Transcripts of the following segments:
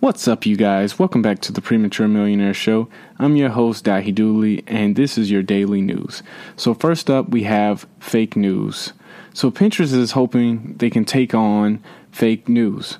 What's up, you guys? Welcome back to the Premature Millionaire Show. I'm your host, Dahi Dooley, and this is your daily news. So, first up, we have fake news. So, Pinterest is hoping they can take on fake news.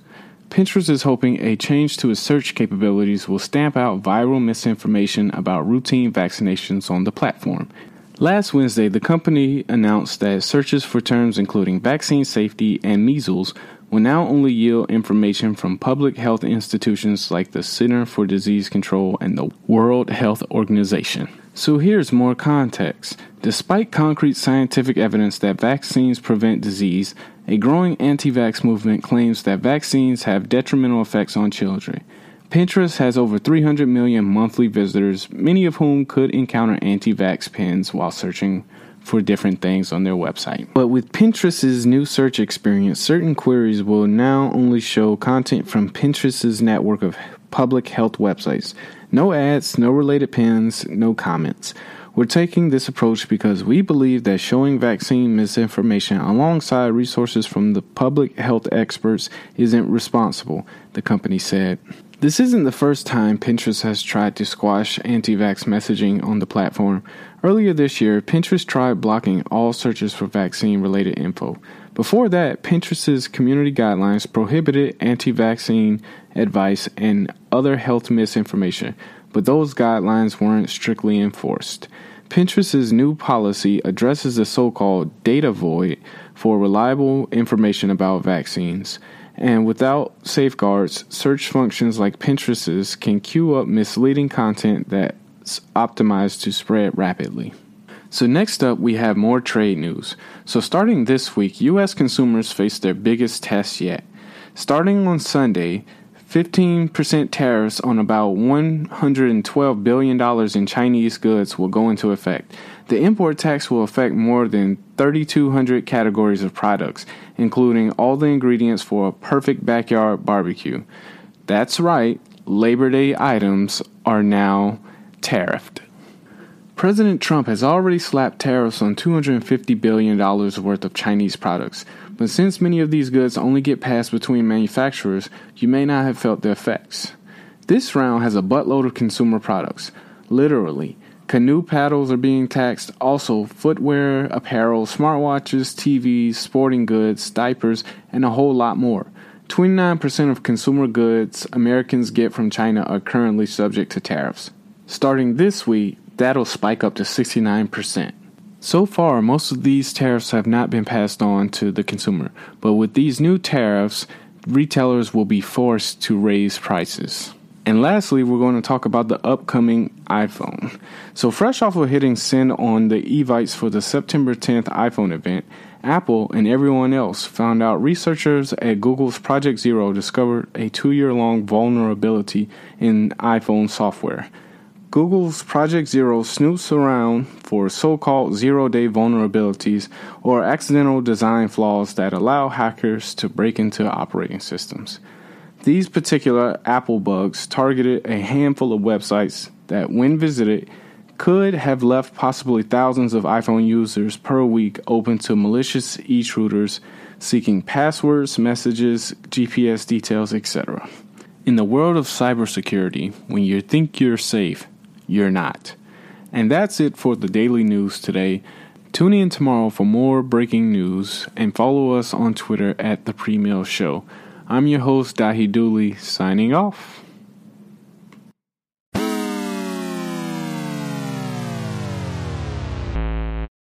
Pinterest is hoping a change to its search capabilities will stamp out viral misinformation about routine vaccinations on the platform. Last Wednesday, the company announced that searches for terms including vaccine safety and measles will now only yield information from public health institutions like the Center for Disease Control and the World Health Organization. So here's more context. Despite concrete scientific evidence that vaccines prevent disease, a growing anti vax movement claims that vaccines have detrimental effects on children. Pinterest has over 300 million monthly visitors, many of whom could encounter anti vax pins while searching for different things on their website. But with Pinterest's new search experience, certain queries will now only show content from Pinterest's network of public health websites. No ads, no related pins, no comments. We're taking this approach because we believe that showing vaccine misinformation alongside resources from the public health experts isn't responsible, the company said. This isn't the first time Pinterest has tried to squash anti vax messaging on the platform. Earlier this year, Pinterest tried blocking all searches for vaccine related info. Before that, Pinterest's community guidelines prohibited anti vaccine advice and other health misinformation, but those guidelines weren't strictly enforced. Pinterest's new policy addresses the so called data void for reliable information about vaccines. And without safeguards, search functions like Pinterest's can queue up misleading content that's optimized to spread rapidly. So, next up, we have more trade news. So, starting this week, US consumers face their biggest test yet. Starting on Sunday, 15% tariffs on about $112 billion in Chinese goods will go into effect. The import tax will affect more than 3,200 categories of products, including all the ingredients for a perfect backyard barbecue. That's right, Labor Day items are now tariffed. President Trump has already slapped tariffs on $250 billion worth of Chinese products, but since many of these goods only get passed between manufacturers, you may not have felt the effects. This round has a buttload of consumer products. Literally, Canoe paddles are being taxed. Also, footwear, apparel, smartwatches, TVs, sporting goods, diapers, and a whole lot more. 29% of consumer goods Americans get from China are currently subject to tariffs. Starting this week, that'll spike up to 69%. So far, most of these tariffs have not been passed on to the consumer, but with these new tariffs, retailers will be forced to raise prices. And lastly, we're going to talk about the upcoming iPhone. So, fresh off of hitting send on the evites for the September 10th iPhone event, Apple and everyone else found out researchers at Google's Project Zero discovered a two year long vulnerability in iPhone software. Google's Project Zero snoops around for so called zero day vulnerabilities or accidental design flaws that allow hackers to break into operating systems. These particular Apple bugs targeted a handful of websites that, when visited, could have left possibly thousands of iPhone users per week open to malicious e-shooters seeking passwords, messages, GPS details, etc. In the world of cybersecurity, when you think you're safe, you're not. And that's it for the daily news today. Tune in tomorrow for more breaking news and follow us on Twitter at The Premill Show. I'm your host, Dahi Dooley, signing off.